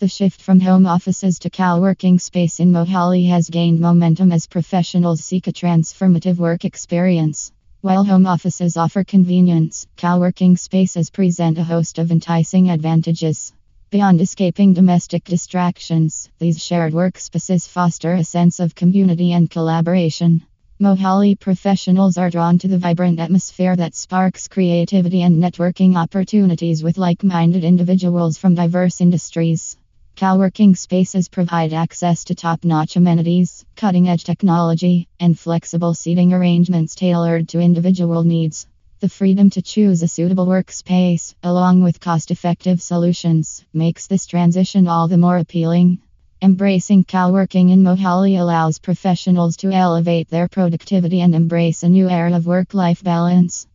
The shift from home offices to co-working space in Mohali has gained momentum as professionals seek a transformative work experience. While home offices offer convenience, co-working spaces present a host of enticing advantages. Beyond escaping domestic distractions, these shared workspaces foster a sense of community and collaboration. Mohali professionals are drawn to the vibrant atmosphere that sparks creativity and networking opportunities with like minded individuals from diverse industries. Co-working spaces provide access to top-notch amenities, cutting-edge technology, and flexible seating arrangements tailored to individual needs. The freedom to choose a suitable workspace, along with cost-effective solutions, makes this transition all the more appealing. Embracing co-working in Mohali allows professionals to elevate their productivity and embrace a new era of work-life balance.